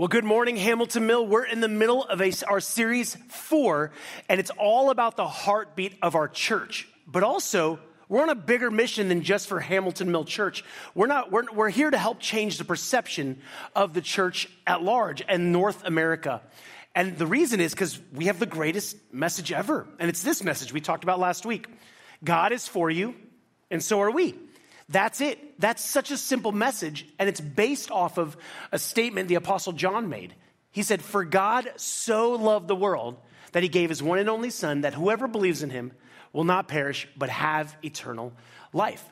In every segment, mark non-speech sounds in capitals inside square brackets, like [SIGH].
Well, good morning, Hamilton Mill. We're in the middle of a, our series four, and it's all about the heartbeat of our church. But also, we're on a bigger mission than just for Hamilton Mill Church. We're not, we're, we're here to help change the perception of the church at large and North America. And the reason is because we have the greatest message ever. And it's this message we talked about last week God is for you, and so are we. That's it. That's such a simple message, and it's based off of a statement the Apostle John made. He said, For God so loved the world that he gave his one and only Son, that whoever believes in him will not perish, but have eternal life.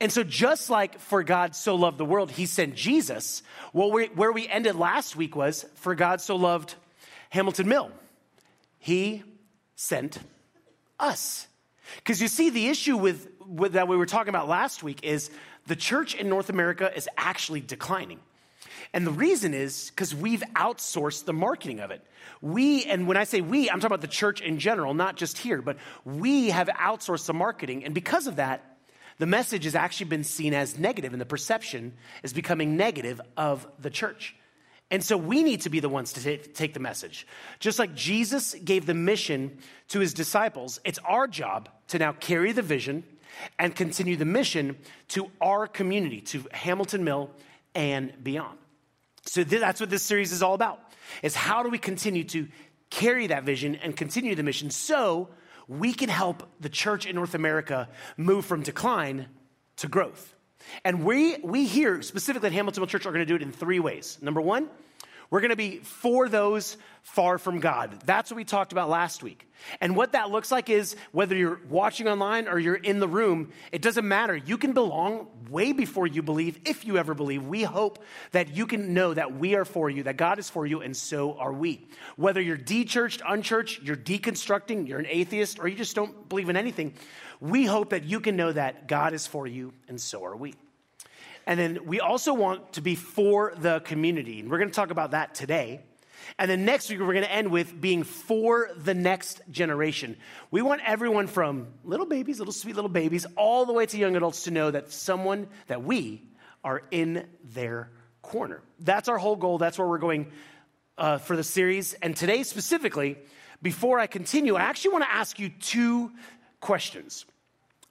And so, just like for God so loved the world, he sent Jesus, well, where we ended last week was, For God so loved Hamilton Mill, he sent us. Because you see, the issue with, with, that we were talking about last week is the church in North America is actually declining. And the reason is because we've outsourced the marketing of it. We, and when I say we, I'm talking about the church in general, not just here, but we have outsourced the marketing. And because of that, the message has actually been seen as negative, and the perception is becoming negative of the church. And so we need to be the ones to take the message. Just like Jesus gave the mission to his disciples, it's our job to now carry the vision and continue the mission to our community, to Hamilton Mill and beyond. So that's what this series is all about. Is how do we continue to carry that vision and continue the mission so we can help the church in North America move from decline to growth. And we, we here, specifically at Hamilton Mill Church, are going to do it in three ways. Number one, we're going to be for those far from God. That's what we talked about last week. And what that looks like is whether you're watching online or you're in the room, it doesn't matter. You can belong way before you believe, if you ever believe. We hope that you can know that we are for you, that God is for you, and so are we. Whether you're de-churched, unchurched, you're deconstructing, you're an atheist, or you just don't believe in anything, we hope that you can know that God is for you, and so are we. And then we also want to be for the community. And we're going to talk about that today. And then next week, we're going to end with being for the next generation. We want everyone from little babies, little sweet little babies, all the way to young adults to know that someone, that we are in their corner. That's our whole goal. That's where we're going uh, for the series. And today, specifically, before I continue, I actually want to ask you two questions.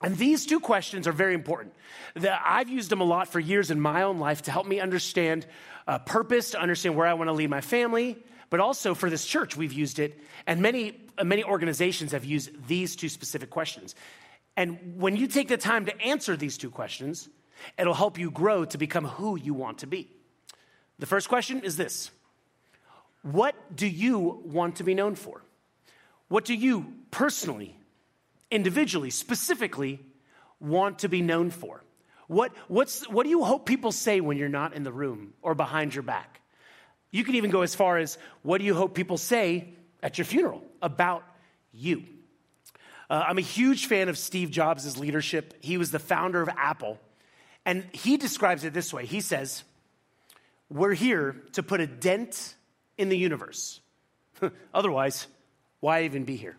And these two questions are very important. I've used them a lot for years in my own life to help me understand uh, purpose, to understand where I want to lead my family, but also for this church, we've used it. And many, uh, many organizations have used these two specific questions. And when you take the time to answer these two questions, it'll help you grow to become who you want to be. The first question is this What do you want to be known for? What do you personally individually, specifically, want to be known for? What, what's, what do you hope people say when you're not in the room or behind your back? You can even go as far as what do you hope people say at your funeral about you? Uh, I'm a huge fan of Steve Jobs' leadership. He was the founder of Apple. And he describes it this way He says, We're here to put a dent in the universe. [LAUGHS] Otherwise, why even be here?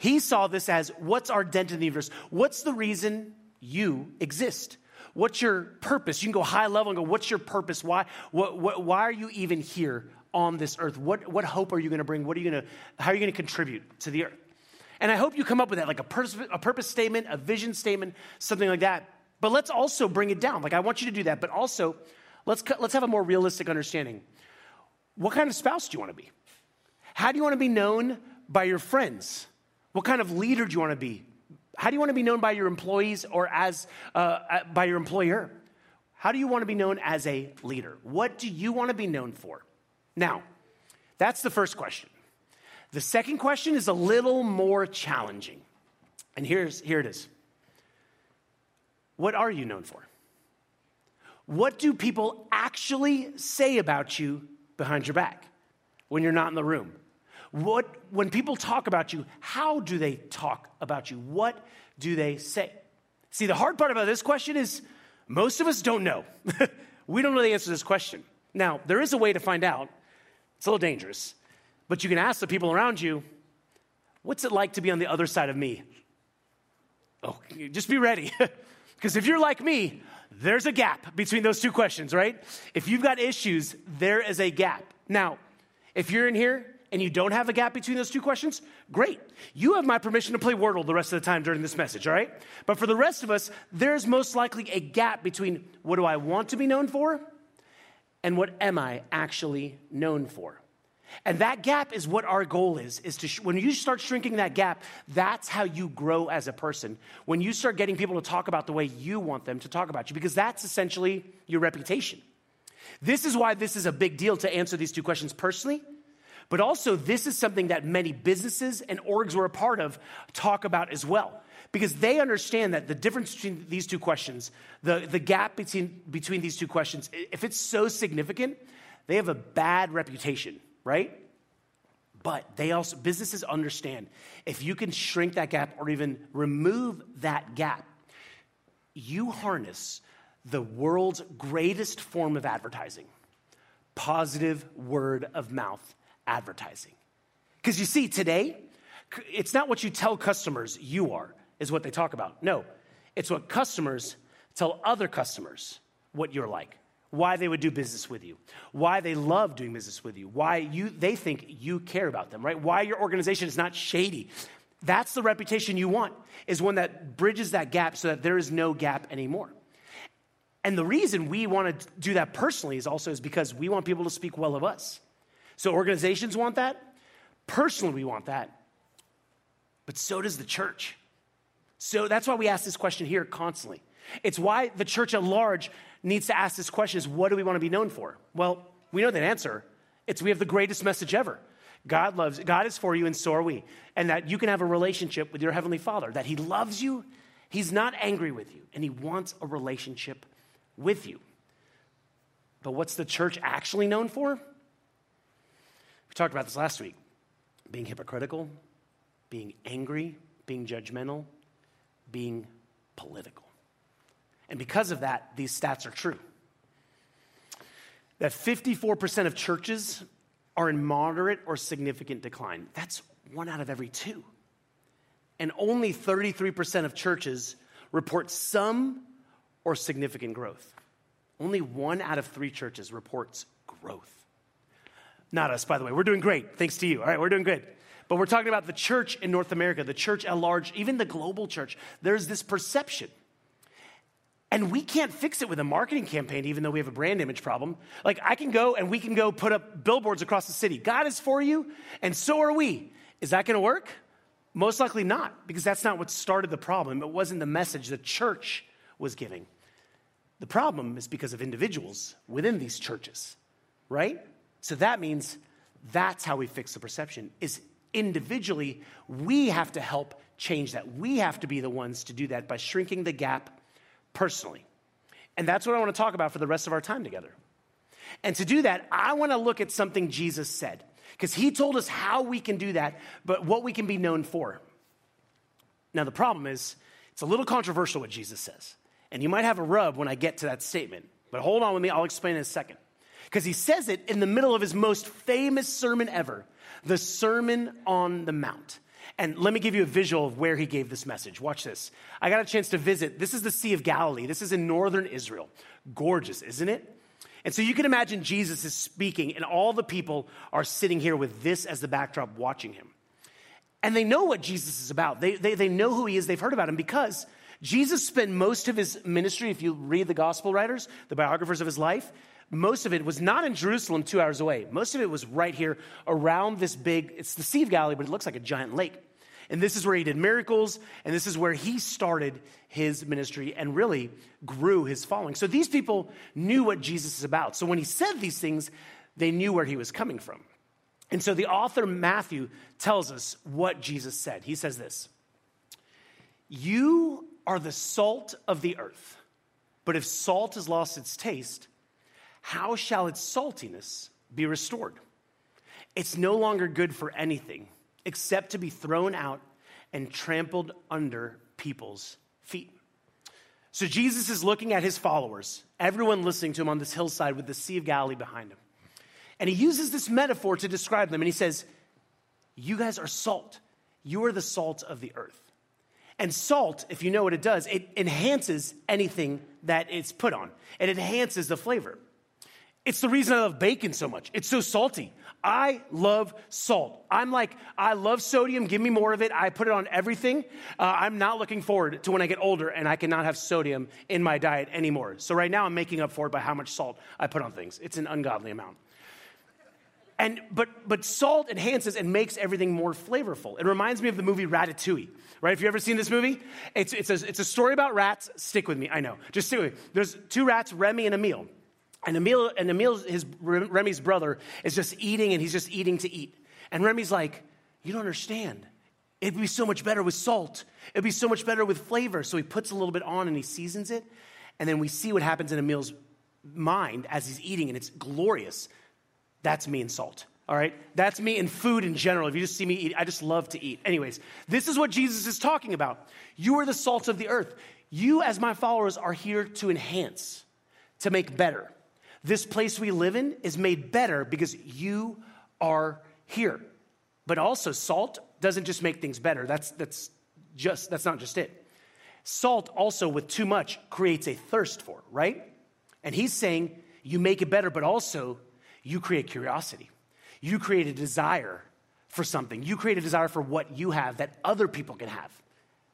He saw this as what's our dent in the universe? What's the reason you exist? What's your purpose? You can go high level and go, what's your purpose? Why, what, what, why are you even here on this earth? What, what hope are you going to bring? What are you going to, how are you going to contribute to the earth? And I hope you come up with that, like a, pers- a purpose statement, a vision statement, something like that. But let's also bring it down. Like, I want you to do that, but also let's, let's have a more realistic understanding. What kind of spouse do you want to be? How do you want to be known by your friends? What kind of leader do you want to be? How do you want to be known by your employees or as uh, by your employer? How do you want to be known as a leader? What do you want to be known for? Now, that's the first question. The second question is a little more challenging. And here's, here it is What are you known for? What do people actually say about you behind your back when you're not in the room? What, when people talk about you, how do they talk about you? What do they say? See, the hard part about this question is most of us don't know. [LAUGHS] we don't know the answer to this question. Now, there is a way to find out. It's a little dangerous, but you can ask the people around you, what's it like to be on the other side of me? Oh, just be ready. [LAUGHS] Because if you're like me, there's a gap between those two questions, right? If you've got issues, there is a gap. Now, if you're in here and you don't have a gap between those two questions, great. You have my permission to play Wordle the rest of the time during this message, all right? But for the rest of us, there's most likely a gap between what do I want to be known for and what am I actually known for. And that gap is what our goal is is to sh- when you start shrinking that gap, that's how you grow as a person. When you start getting people to talk about the way you want them to talk about you because that's essentially your reputation. This is why this is a big deal to answer these two questions personally but also, this is something that many businesses and orgs we're a part of talk about as well. Because they understand that the difference between these two questions, the, the gap between, between these two questions, if it's so significant, they have a bad reputation, right? But they also, businesses understand if you can shrink that gap or even remove that gap, you harness the world's greatest form of advertising positive word of mouth advertising. Because you see, today, it's not what you tell customers you are, is what they talk about. No, it's what customers tell other customers what you're like, why they would do business with you, why they love doing business with you, why you, they think you care about them, right? Why your organization is not shady. That's the reputation you want, is one that bridges that gap so that there is no gap anymore. And the reason we want to do that personally is also is because we want people to speak well of us. So organizations want that. Personally, we want that. But so does the church. So that's why we ask this question here constantly. It's why the church at large needs to ask this question is what do we want to be known for? Well, we know that answer. It's we have the greatest message ever. God loves, God is for you, and so are we. And that you can have a relationship with your Heavenly Father, that He loves you, He's not angry with you, and He wants a relationship with you. But what's the church actually known for? We talked about this last week being hypocritical, being angry, being judgmental, being political. And because of that, these stats are true. That 54% of churches are in moderate or significant decline. That's one out of every two. And only 33% of churches report some or significant growth. Only one out of three churches reports growth. Not us, by the way. We're doing great. Thanks to you. All right, we're doing good. But we're talking about the church in North America, the church at large, even the global church. There's this perception. And we can't fix it with a marketing campaign, even though we have a brand image problem. Like, I can go and we can go put up billboards across the city. God is for you, and so are we. Is that gonna work? Most likely not, because that's not what started the problem. It wasn't the message the church was giving. The problem is because of individuals within these churches, right? So that means that's how we fix the perception is individually we have to help change that. We have to be the ones to do that by shrinking the gap personally. And that's what I want to talk about for the rest of our time together. And to do that, I want to look at something Jesus said because he told us how we can do that, but what we can be known for. Now, the problem is, it's a little controversial what Jesus says. And you might have a rub when I get to that statement. But hold on with me, I'll explain in a second because he says it in the middle of his most famous sermon ever, the Sermon on the Mount. And let me give you a visual of where he gave this message. Watch this. I got a chance to visit. This is the Sea of Galilee. This is in northern Israel. Gorgeous, isn't it? And so you can imagine Jesus is speaking, and all the people are sitting here with this as the backdrop watching him. And they know what Jesus is about. They, they, they know who he is. They've heard about him because Jesus spent most of his ministry, if you read the gospel writers, the biographers of his life, most of it was not in Jerusalem, two hours away. Most of it was right here around this big, it's the Sea of Galilee, but it looks like a giant lake. And this is where he did miracles, and this is where he started his ministry and really grew his following. So these people knew what Jesus is about. So when he said these things, they knew where he was coming from. And so the author Matthew tells us what Jesus said. He says this You are the salt of the earth, but if salt has lost its taste, how shall its saltiness be restored? It's no longer good for anything except to be thrown out and trampled under people's feet. So Jesus is looking at his followers, everyone listening to him on this hillside with the Sea of Galilee behind him. And he uses this metaphor to describe them. And he says, You guys are salt. You are the salt of the earth. And salt, if you know what it does, it enhances anything that it's put on, it enhances the flavor. It's the reason I love bacon so much. It's so salty. I love salt. I'm like, I love sodium. Give me more of it. I put it on everything. Uh, I'm not looking forward to when I get older and I cannot have sodium in my diet anymore. So right now I'm making up for it by how much salt I put on things. It's an ungodly amount. And, but, but salt enhances and makes everything more flavorful. It reminds me of the movie Ratatouille, right? Have you ever seen this movie? It's, it's, a, it's a story about rats. Stick with me, I know. Just stick with me. There's two rats, Remy and Emile. And Emile, and Emile, his Remy's brother, is just eating and he's just eating to eat. And Remy's like, You don't understand. It'd be so much better with salt. It'd be so much better with flavor. So he puts a little bit on and he seasons it. And then we see what happens in Emile's mind as he's eating, and it's glorious. That's me and salt. All right? That's me and food in general. If you just see me eat, I just love to eat. Anyways, this is what Jesus is talking about. You are the salt of the earth. You, as my followers, are here to enhance, to make better. This place we live in is made better because you are here. But also, salt doesn't just make things better. That's, that's, just, that's not just it. Salt also, with too much, creates a thirst for, right? And he's saying you make it better, but also you create curiosity. You create a desire for something. You create a desire for what you have that other people can have.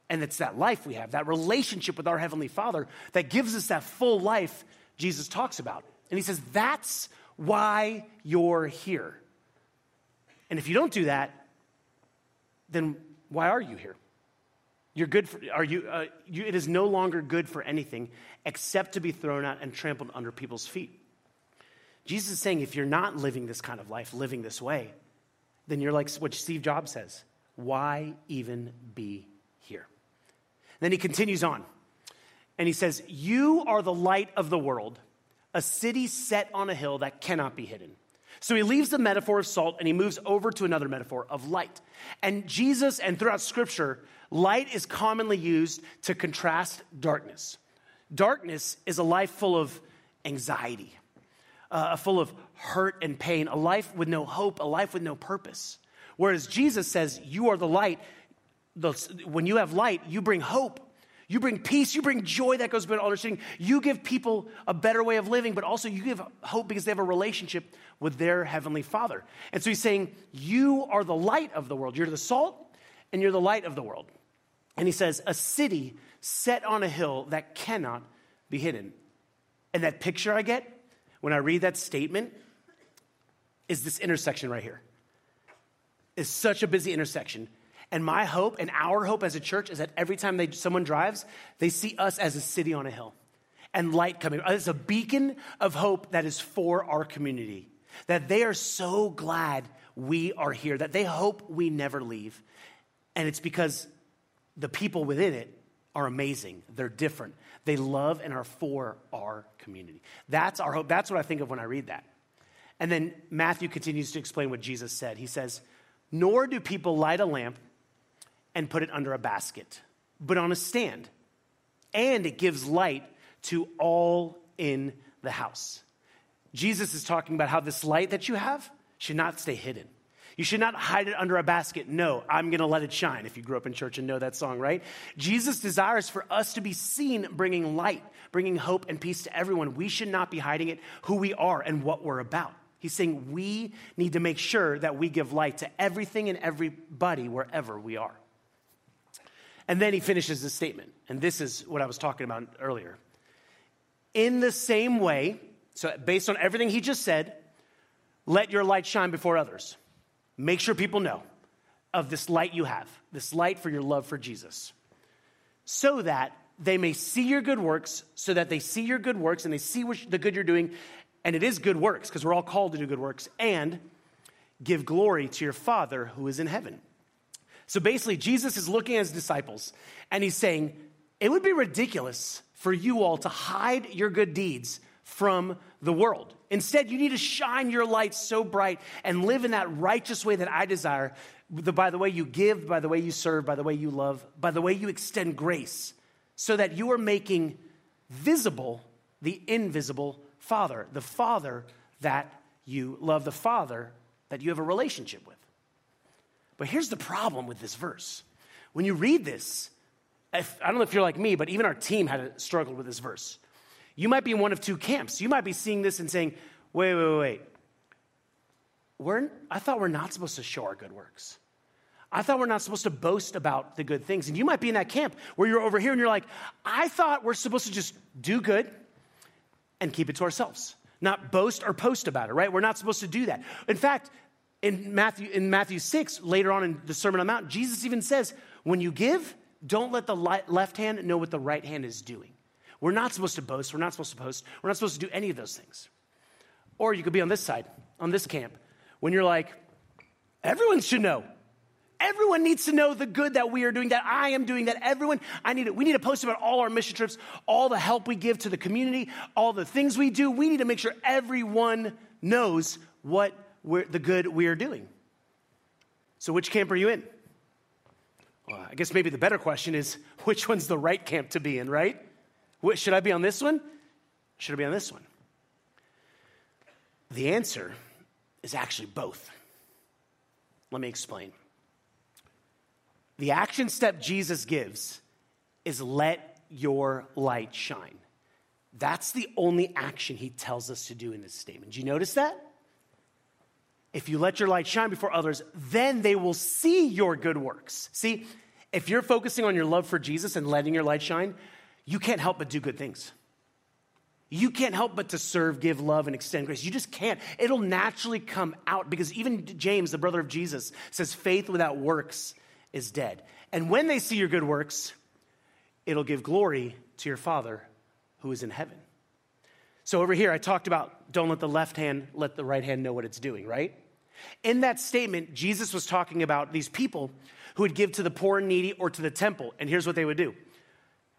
And it's that life we have, that relationship with our Heavenly Father that gives us that full life Jesus talks about. And he says, that's why you're here. And if you don't do that, then why are you here? You're good for, are you, uh, you, it is no longer good for anything except to be thrown out and trampled under people's feet. Jesus is saying if you're not living this kind of life, living this way, then you're like what Steve Jobs says why even be here? Then he continues on and he says, You are the light of the world a city set on a hill that cannot be hidden. So he leaves the metaphor of salt and he moves over to another metaphor of light. And Jesus, and throughout scripture, light is commonly used to contrast darkness. Darkness is a life full of anxiety, uh, full of hurt and pain, a life with no hope, a life with no purpose. Whereas Jesus says, You are the light. When you have light, you bring hope you bring peace, you bring joy that goes beyond understanding. You give people a better way of living, but also you give hope because they have a relationship with their heavenly Father. And so he's saying, You are the light of the world. You're the salt and you're the light of the world. And he says, A city set on a hill that cannot be hidden. And that picture I get when I read that statement is this intersection right here. It's such a busy intersection. And my hope and our hope as a church is that every time they, someone drives, they see us as a city on a hill and light coming. It's a beacon of hope that is for our community. That they are so glad we are here, that they hope we never leave. And it's because the people within it are amazing. They're different. They love and are for our community. That's our hope. That's what I think of when I read that. And then Matthew continues to explain what Jesus said. He says, Nor do people light a lamp and put it under a basket, but on a stand. And it gives light to all in the house. Jesus is talking about how this light that you have should not stay hidden. You should not hide it under a basket. No, I'm going to let it shine. If you grew up in church and know that song, right? Jesus desires for us to be seen bringing light, bringing hope and peace to everyone. We should not be hiding it, who we are and what we're about. He's saying we need to make sure that we give light to everything and everybody wherever we are. And then he finishes his statement. And this is what I was talking about earlier. In the same way, so based on everything he just said, let your light shine before others. Make sure people know of this light you have, this light for your love for Jesus, so that they may see your good works, so that they see your good works and they see what, the good you're doing. And it is good works, because we're all called to do good works, and give glory to your Father who is in heaven. So basically, Jesus is looking at his disciples and he's saying, It would be ridiculous for you all to hide your good deeds from the world. Instead, you need to shine your light so bright and live in that righteous way that I desire by the way you give, by the way you serve, by the way you love, by the way you extend grace, so that you are making visible the invisible Father, the Father that you love, the Father that you have a relationship with. But here's the problem with this verse. When you read this, if, I don't know if you're like me, but even our team had struggled with this verse. You might be in one of two camps. You might be seeing this and saying, wait, wait, wait. We're, I thought we're not supposed to show our good works. I thought we're not supposed to boast about the good things. And you might be in that camp where you're over here and you're like, I thought we're supposed to just do good and keep it to ourselves, not boast or post about it, right? We're not supposed to do that. In fact, in Matthew, in Matthew 6, later on in the Sermon on the Mount, Jesus even says, when you give, don't let the left hand know what the right hand is doing. We're not supposed to boast. We're not supposed to post. We're not supposed to do any of those things. Or you could be on this side, on this camp, when you're like, everyone should know. Everyone needs to know the good that we are doing, that I am doing, that everyone, I need it. We need to post about all our mission trips, all the help we give to the community, all the things we do. We need to make sure everyone knows what the good we are doing. So, which camp are you in? Well, I guess maybe the better question is which one's the right camp to be in, right? Should I be on this one? Should I be on this one? The answer is actually both. Let me explain. The action step Jesus gives is let your light shine. That's the only action he tells us to do in this statement. Do you notice that? If you let your light shine before others, then they will see your good works. See, if you're focusing on your love for Jesus and letting your light shine, you can't help but do good things. You can't help but to serve, give love, and extend grace. You just can't. It'll naturally come out because even James, the brother of Jesus, says faith without works is dead. And when they see your good works, it'll give glory to your Father who is in heaven. So over here, I talked about don't let the left hand let the right hand know what it's doing, right? In that statement, Jesus was talking about these people who would give to the poor and needy or to the temple. And here's what they would do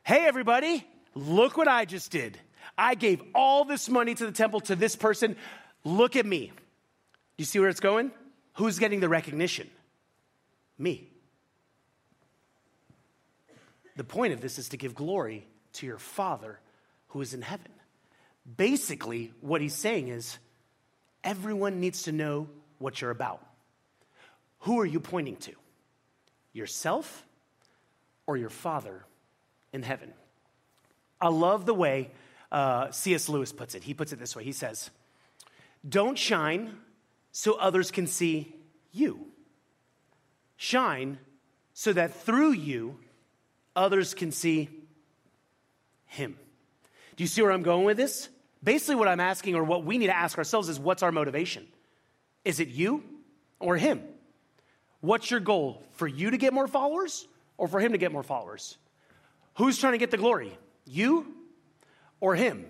Hey, everybody, look what I just did. I gave all this money to the temple to this person. Look at me. Do you see where it's going? Who's getting the recognition? Me. The point of this is to give glory to your Father who is in heaven. Basically, what he's saying is everyone needs to know what you're about. Who are you pointing to? Yourself or your Father in heaven? I love the way uh, C.S. Lewis puts it. He puts it this way He says, Don't shine so others can see you. Shine so that through you, others can see Him. Do you see where I'm going with this? Basically, what I'm asking, or what we need to ask ourselves, is what's our motivation? Is it you or Him? What's your goal? For you to get more followers or for Him to get more followers? Who's trying to get the glory? You or him.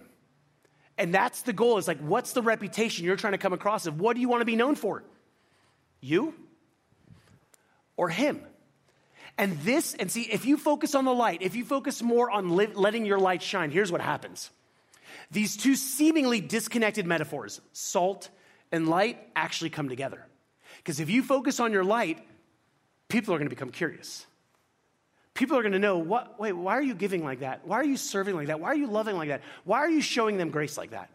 And that's the goal is like, what's the reputation you're trying to come across of? What do you want to be known for? You or him? And this, and see, if you focus on the light, if you focus more on li- letting your light shine, here's what happens. These two seemingly disconnected metaphors, salt and light, actually come together. Because if you focus on your light, people are going to become curious. People are going to know what wait why are you giving like that? Why are you serving like that? Why are you loving like that? Why are you showing them grace like that?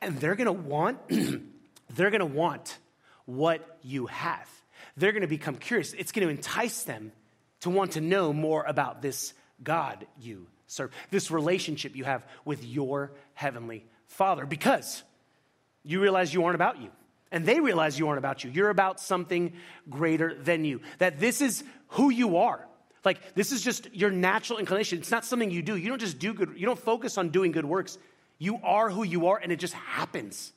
And they're going to want [CLEARS THROAT] they're going to want what you have. They're going to become curious. It's going to entice them to want to know more about this god you serve this relationship you have with your heavenly father. Because you realize you aren't about you and they realize you aren't about you you're about something greater than you that this is who you are like, this is just your natural inclination. It's not something you do. You don't just do good, you don't focus on doing good works. You are who you are, and it just happens.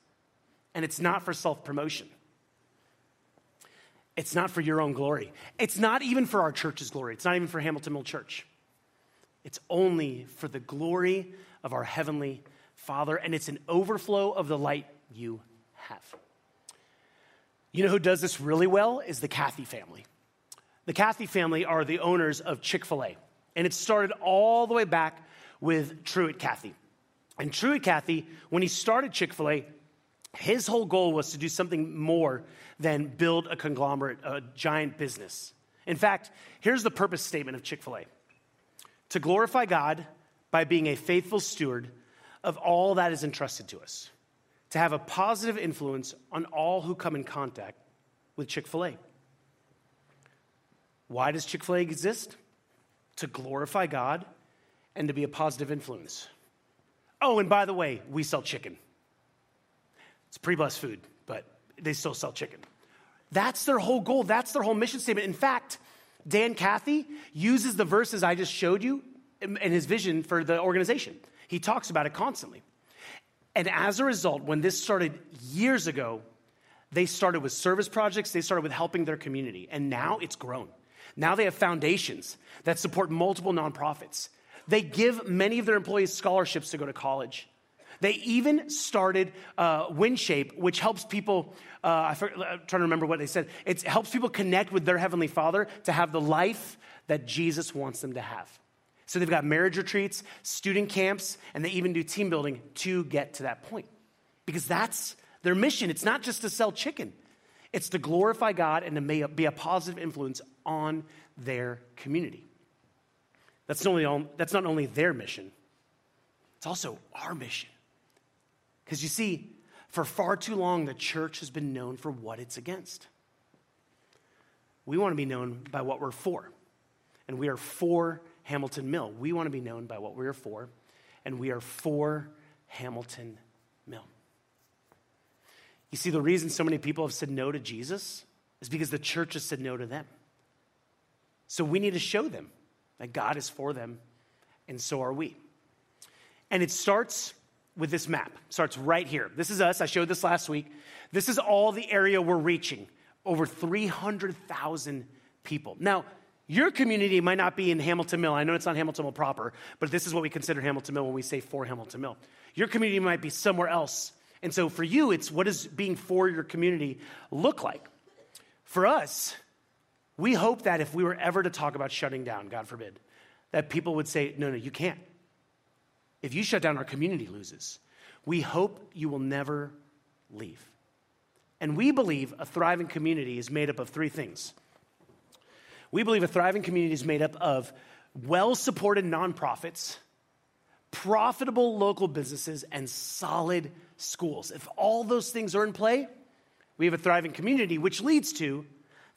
And it's not for self promotion. It's not for your own glory. It's not even for our church's glory. It's not even for Hamilton Mill Church. It's only for the glory of our Heavenly Father, and it's an overflow of the light you have. You know who does this really well is the Cathy family. The Cathy family are the owners of Chick fil A, and it started all the way back with Truett Cathy. And Truett Cathy, when he started Chick fil A, his whole goal was to do something more than build a conglomerate, a giant business. In fact, here's the purpose statement of Chick fil A to glorify God by being a faithful steward of all that is entrusted to us, to have a positive influence on all who come in contact with Chick fil A. Why does Chick fil A exist? To glorify God and to be a positive influence. Oh, and by the way, we sell chicken. It's pre blessed food, but they still sell chicken. That's their whole goal. That's their whole mission statement. In fact, Dan Cathy uses the verses I just showed you in his vision for the organization. He talks about it constantly. And as a result, when this started years ago, they started with service projects, they started with helping their community, and now it's grown. Now they have foundations that support multiple nonprofits. They give many of their employees scholarships to go to college. They even started uh, WinShape, which helps people. Uh, I'm trying to remember what they said. It helps people connect with their Heavenly Father to have the life that Jesus wants them to have. So they've got marriage retreats, student camps, and they even do team building to get to that point. Because that's their mission. It's not just to sell chicken, it's to glorify God and to be a positive influence on their community. That's not only, that's not only their mission, it's also our mission. Because you see, for far too long, the church has been known for what it's against. We want to be known by what we're for. And we are for Hamilton Mill. We want to be known by what we are for. And we are for Hamilton Mill. You see, the reason so many people have said no to Jesus is because the church has said no to them. So we need to show them that God is for them, and so are we. And it starts with this map. It starts right here. This is us. I showed this last week. This is all the area we're reaching over 300,000 people. Now, your community might not be in Hamilton Mill. I know it's not Hamilton Mill proper, but this is what we consider Hamilton Mill when we say for Hamilton Mill. Your community might be somewhere else. And so for you, it's what does being for your community look like? For us, we hope that if we were ever to talk about shutting down, God forbid, that people would say, no, no, you can't. If you shut down, our community loses. We hope you will never leave. And we believe a thriving community is made up of three things. We believe a thriving community is made up of well supported nonprofits, profitable local businesses, and solid schools. If all those things are in play, we have a thriving community, which leads to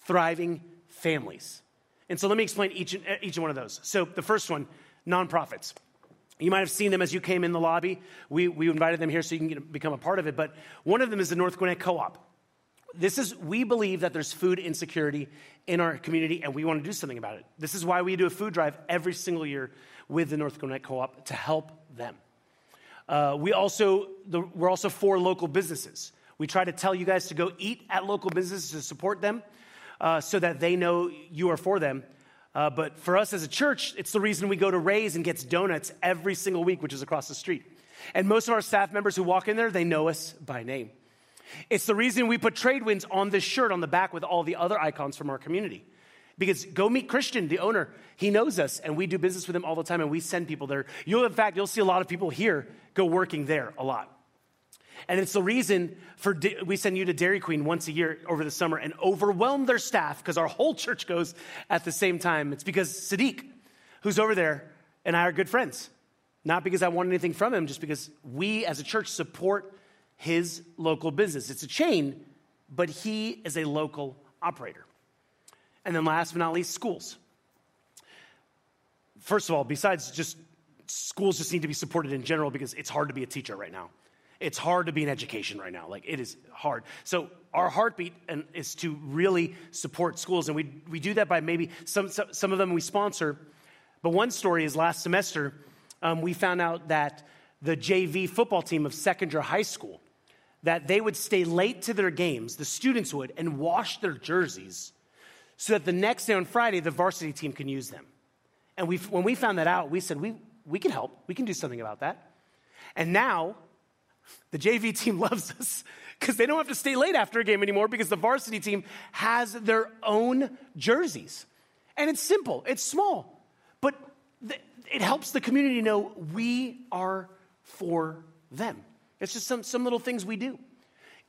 thriving families. And so let me explain each, each one of those. So the first one, nonprofits. You might have seen them as you came in the lobby. We, we invited them here so you can get, become a part of it. But one of them is the North Gwinnett Co op. This is, we believe that there's food insecurity in our community and we want to do something about it. This is why we do a food drive every single year with the North Gwinnett Co op to help them. Uh, we also, the, we're also for local businesses. We try to tell you guys to go eat at local businesses to support them uh, so that they know you are for them. Uh, but for us as a church, it's the reason we go to raise and gets donuts every single week, which is across the street. And most of our staff members who walk in there, they know us by name. It's the reason we put Tradewinds on this shirt on the back with all the other icons from our community. Because go meet Christian, the owner. He knows us, and we do business with him all the time, and we send people there. You'll, in fact, you'll see a lot of people here go working there a lot. And it's the reason for we send you to Dairy Queen once a year over the summer and overwhelm their staff because our whole church goes at the same time. It's because Sadiq, who's over there, and I are good friends. Not because I want anything from him, just because we as a church support his local business. It's a chain, but he is a local operator. And then last but not least, schools. First of all, besides just schools just need to be supported in general because it's hard to be a teacher right now. It's hard to be in education right now. Like it is hard. So our heartbeat is to really support schools, and we we do that by maybe some some, of them we sponsor. But one story is last semester um, we found out that the JV football team of Seckinger High School that they would stay late to their games, the students would, and wash their jerseys so that the next day on Friday the varsity team can use them. And we when we found that out, we said we we can help. We can do something about that. And now the JV team [LAUGHS] loves us because they don't have to stay late after a game anymore because the varsity team has their own jerseys. And it's simple, it's small, but it helps the community know we are for them. It's just some, some little things we do.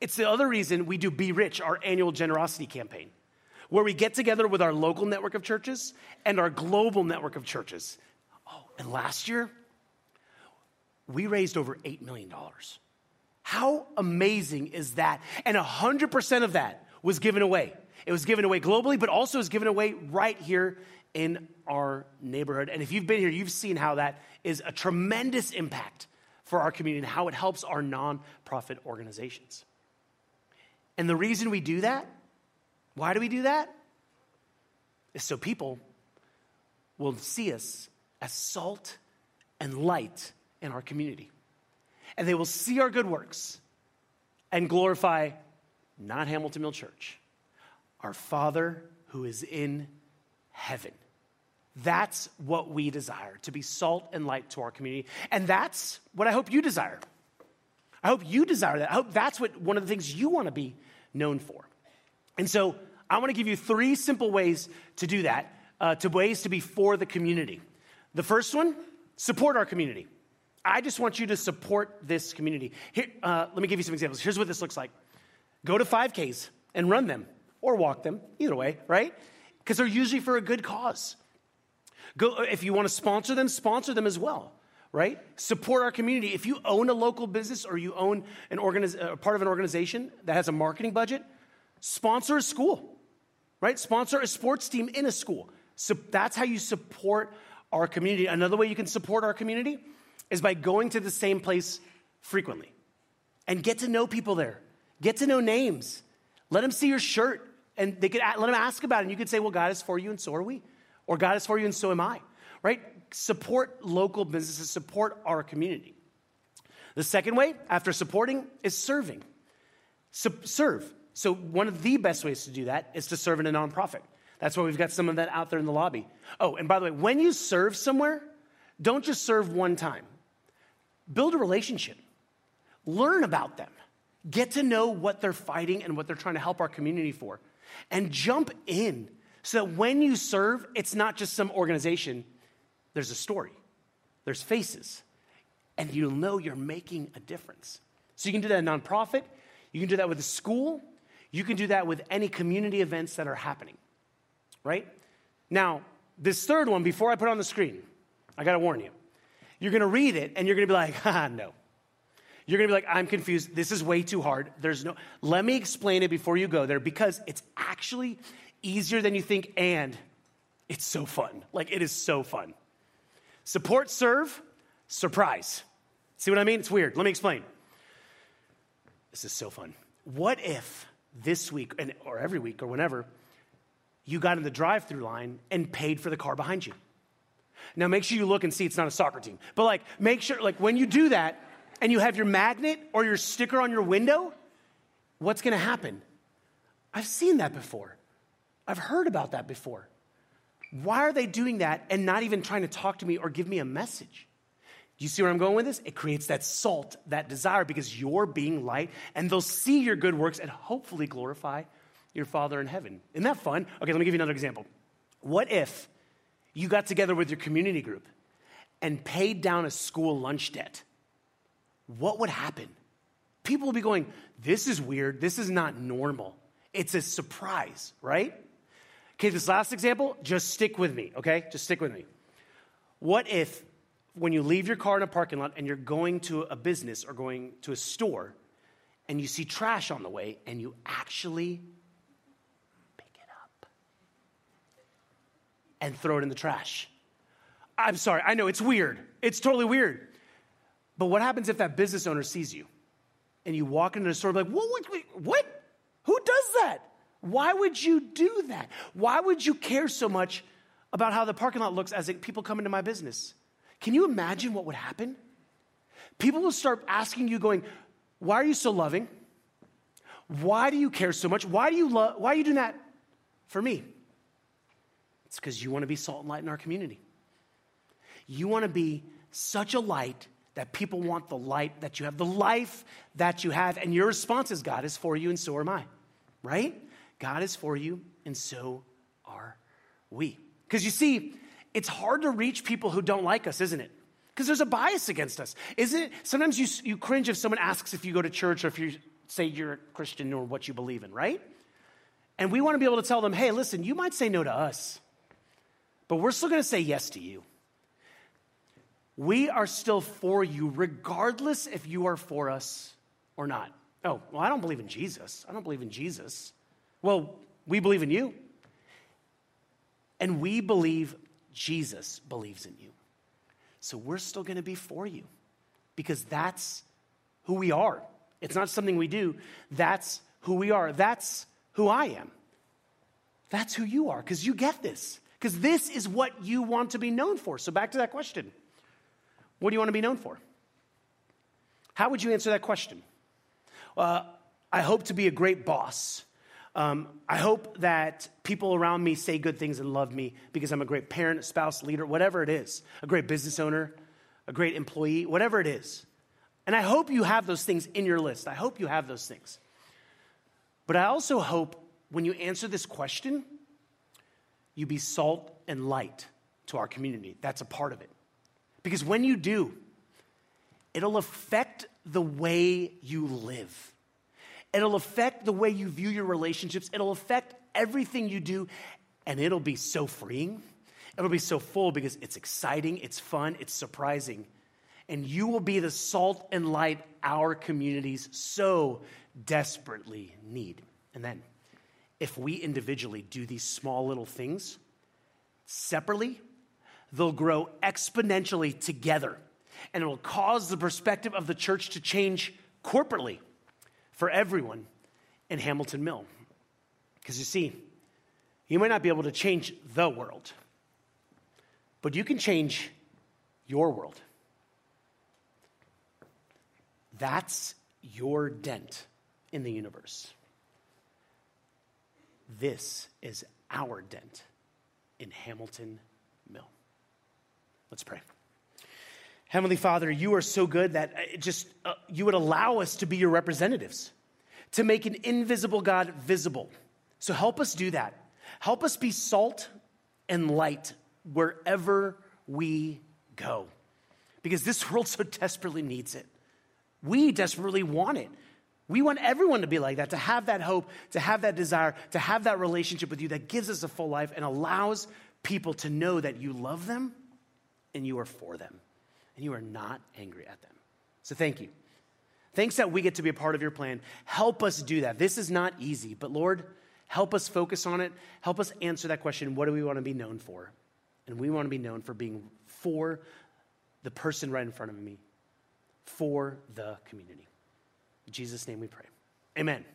It's the other reason we do Be Rich, our annual generosity campaign, where we get together with our local network of churches and our global network of churches. Oh, and last year, we raised over $8 million. How amazing is that? And 100% of that was given away. It was given away globally, but also was given away right here in our neighborhood. And if you've been here, you've seen how that is a tremendous impact for our community and how it helps our nonprofit organizations. And the reason we do that, why do we do that? Is so people will see us as salt and light in our community. And they will see our good works and glorify not Hamilton Mill Church, our Father who is in heaven. That's what we desire to be salt and light to our community. And that's what I hope you desire. I hope you desire that. I hope that's what one of the things you want to be known for. And so I want to give you three simple ways to do that, uh, to ways to be for the community. The first one, support our community. I just want you to support this community. Here, uh, let me give you some examples. Here's what this looks like go to 5Ks and run them or walk them, either way, right? Because they're usually for a good cause. Go, if you want to sponsor them, sponsor them as well, right? Support our community. If you own a local business or you own an organiz- a uh, part of an organization that has a marketing budget, sponsor a school, right? Sponsor a sports team in a school. So that's how you support our community. Another way you can support our community is by going to the same place frequently and get to know people there. Get to know names. Let them see your shirt and they could let them ask about it. And you could say, well, God is for you and so are we. Or God is for you and so am I, right? Support local businesses, support our community. The second way, after supporting, is serving. serve. So, one of the best ways to do that is to serve in a nonprofit. That's why we've got some of that out there in the lobby. Oh, and by the way, when you serve somewhere, don't just serve one time. Build a relationship. Learn about them. Get to know what they're fighting and what they're trying to help our community for. And jump in so that when you serve, it's not just some organization, there's a story, there's faces, and you'll know you're making a difference. So you can do that in nonprofit, you can do that with a school, you can do that with any community events that are happening, right? Now, this third one, before I put on the screen, I gotta warn you. You're gonna read it and you're gonna be like, [LAUGHS] ah, no. You're gonna be like, I'm confused. This is way too hard. There's no, let me explain it before you go there because it's actually easier than you think and it's so fun. Like, it is so fun. Support, serve, surprise. See what I mean? It's weird. Let me explain. This is so fun. What if this week, or every week, or whenever, you got in the drive through line and paid for the car behind you? Now, make sure you look and see it's not a soccer team. But, like, make sure, like, when you do that and you have your magnet or your sticker on your window, what's gonna happen? I've seen that before. I've heard about that before. Why are they doing that and not even trying to talk to me or give me a message? Do you see where I'm going with this? It creates that salt, that desire, because you're being light, and they'll see your good works and hopefully glorify your Father in heaven. Isn't that fun? Okay, let me give you another example. What if you got together with your community group and paid down a school lunch debt? What would happen? People would be going, This is weird. This is not normal. It's a surprise, right? Okay, this last example, just stick with me, okay? Just stick with me. What if when you leave your car in a parking lot and you're going to a business or going to a store and you see trash on the way and you actually pick it up and throw it in the trash. I'm sorry, I know it's weird. It's totally weird. But what happens if that business owner sees you and you walk into the store like, what, what, what? Who does that? Why would you do that? Why would you care so much about how the parking lot looks as people come into my business? Can you imagine what would happen? People will start asking you, going, Why are you so loving? Why do you care so much? Why do you love why are you doing that for me? It's because you want to be salt and light in our community. You want to be such a light that people want the light that you have, the life that you have. And your response is God is for you, and so am I. Right? God is for you, and so are we. Because you see, it's hard to reach people who don't like us, isn't it? Because there's a bias against us. Isn't it? Sometimes you, you cringe if someone asks if you go to church or if you say you're a Christian or what you believe in, right? And we want to be able to tell them, hey, listen, you might say no to us, but we're still going to say yes to you. We are still for you, regardless if you are for us or not. Oh, well, I don't believe in Jesus. I don't believe in Jesus. Well, we believe in you. And we believe Jesus believes in you. So we're still going to be for you because that's who we are. It's not something we do, that's who we are. That's who I am. That's who you are, because you get this. Because this is what you want to be known for. So, back to that question What do you want to be known for? How would you answer that question? Uh, I hope to be a great boss. Um, I hope that people around me say good things and love me because I'm a great parent, spouse, leader, whatever it is, a great business owner, a great employee, whatever it is. And I hope you have those things in your list. I hope you have those things. But I also hope when you answer this question, you be salt and light to our community. That's a part of it. Because when you do, it'll affect the way you live. It'll affect the way you view your relationships. It'll affect everything you do, and it'll be so freeing. It'll be so full because it's exciting, it's fun, it's surprising. And you will be the salt and light our communities so desperately need. And then, if we individually do these small little things separately, they'll grow exponentially together. And it will cause the perspective of the church to change corporately for everyone in Hamilton Mill. Because you see, you might not be able to change the world, but you can change your world. That's your dent in the universe. This is our dent in Hamilton Mill. Let's pray. Heavenly Father, you are so good that uh, just uh, you would allow us to be your representatives, to make an invisible God visible. So help us do that. Help us be salt and light wherever we go. Because this [LAUGHS] world so desperately needs it. We desperately want it. We want everyone to be like that, to have that hope, to have that desire, to have that relationship with you that gives us a full life and allows people to know that you love them and you are for them and you are not angry at them. So thank you. Thanks that we get to be a part of your plan. Help us do that. This is not easy, but Lord, help us focus on it. Help us answer that question what do we want to be known for? And we want to be known for being for the person right in front of me, for the community. In Jesus' name we pray. Amen.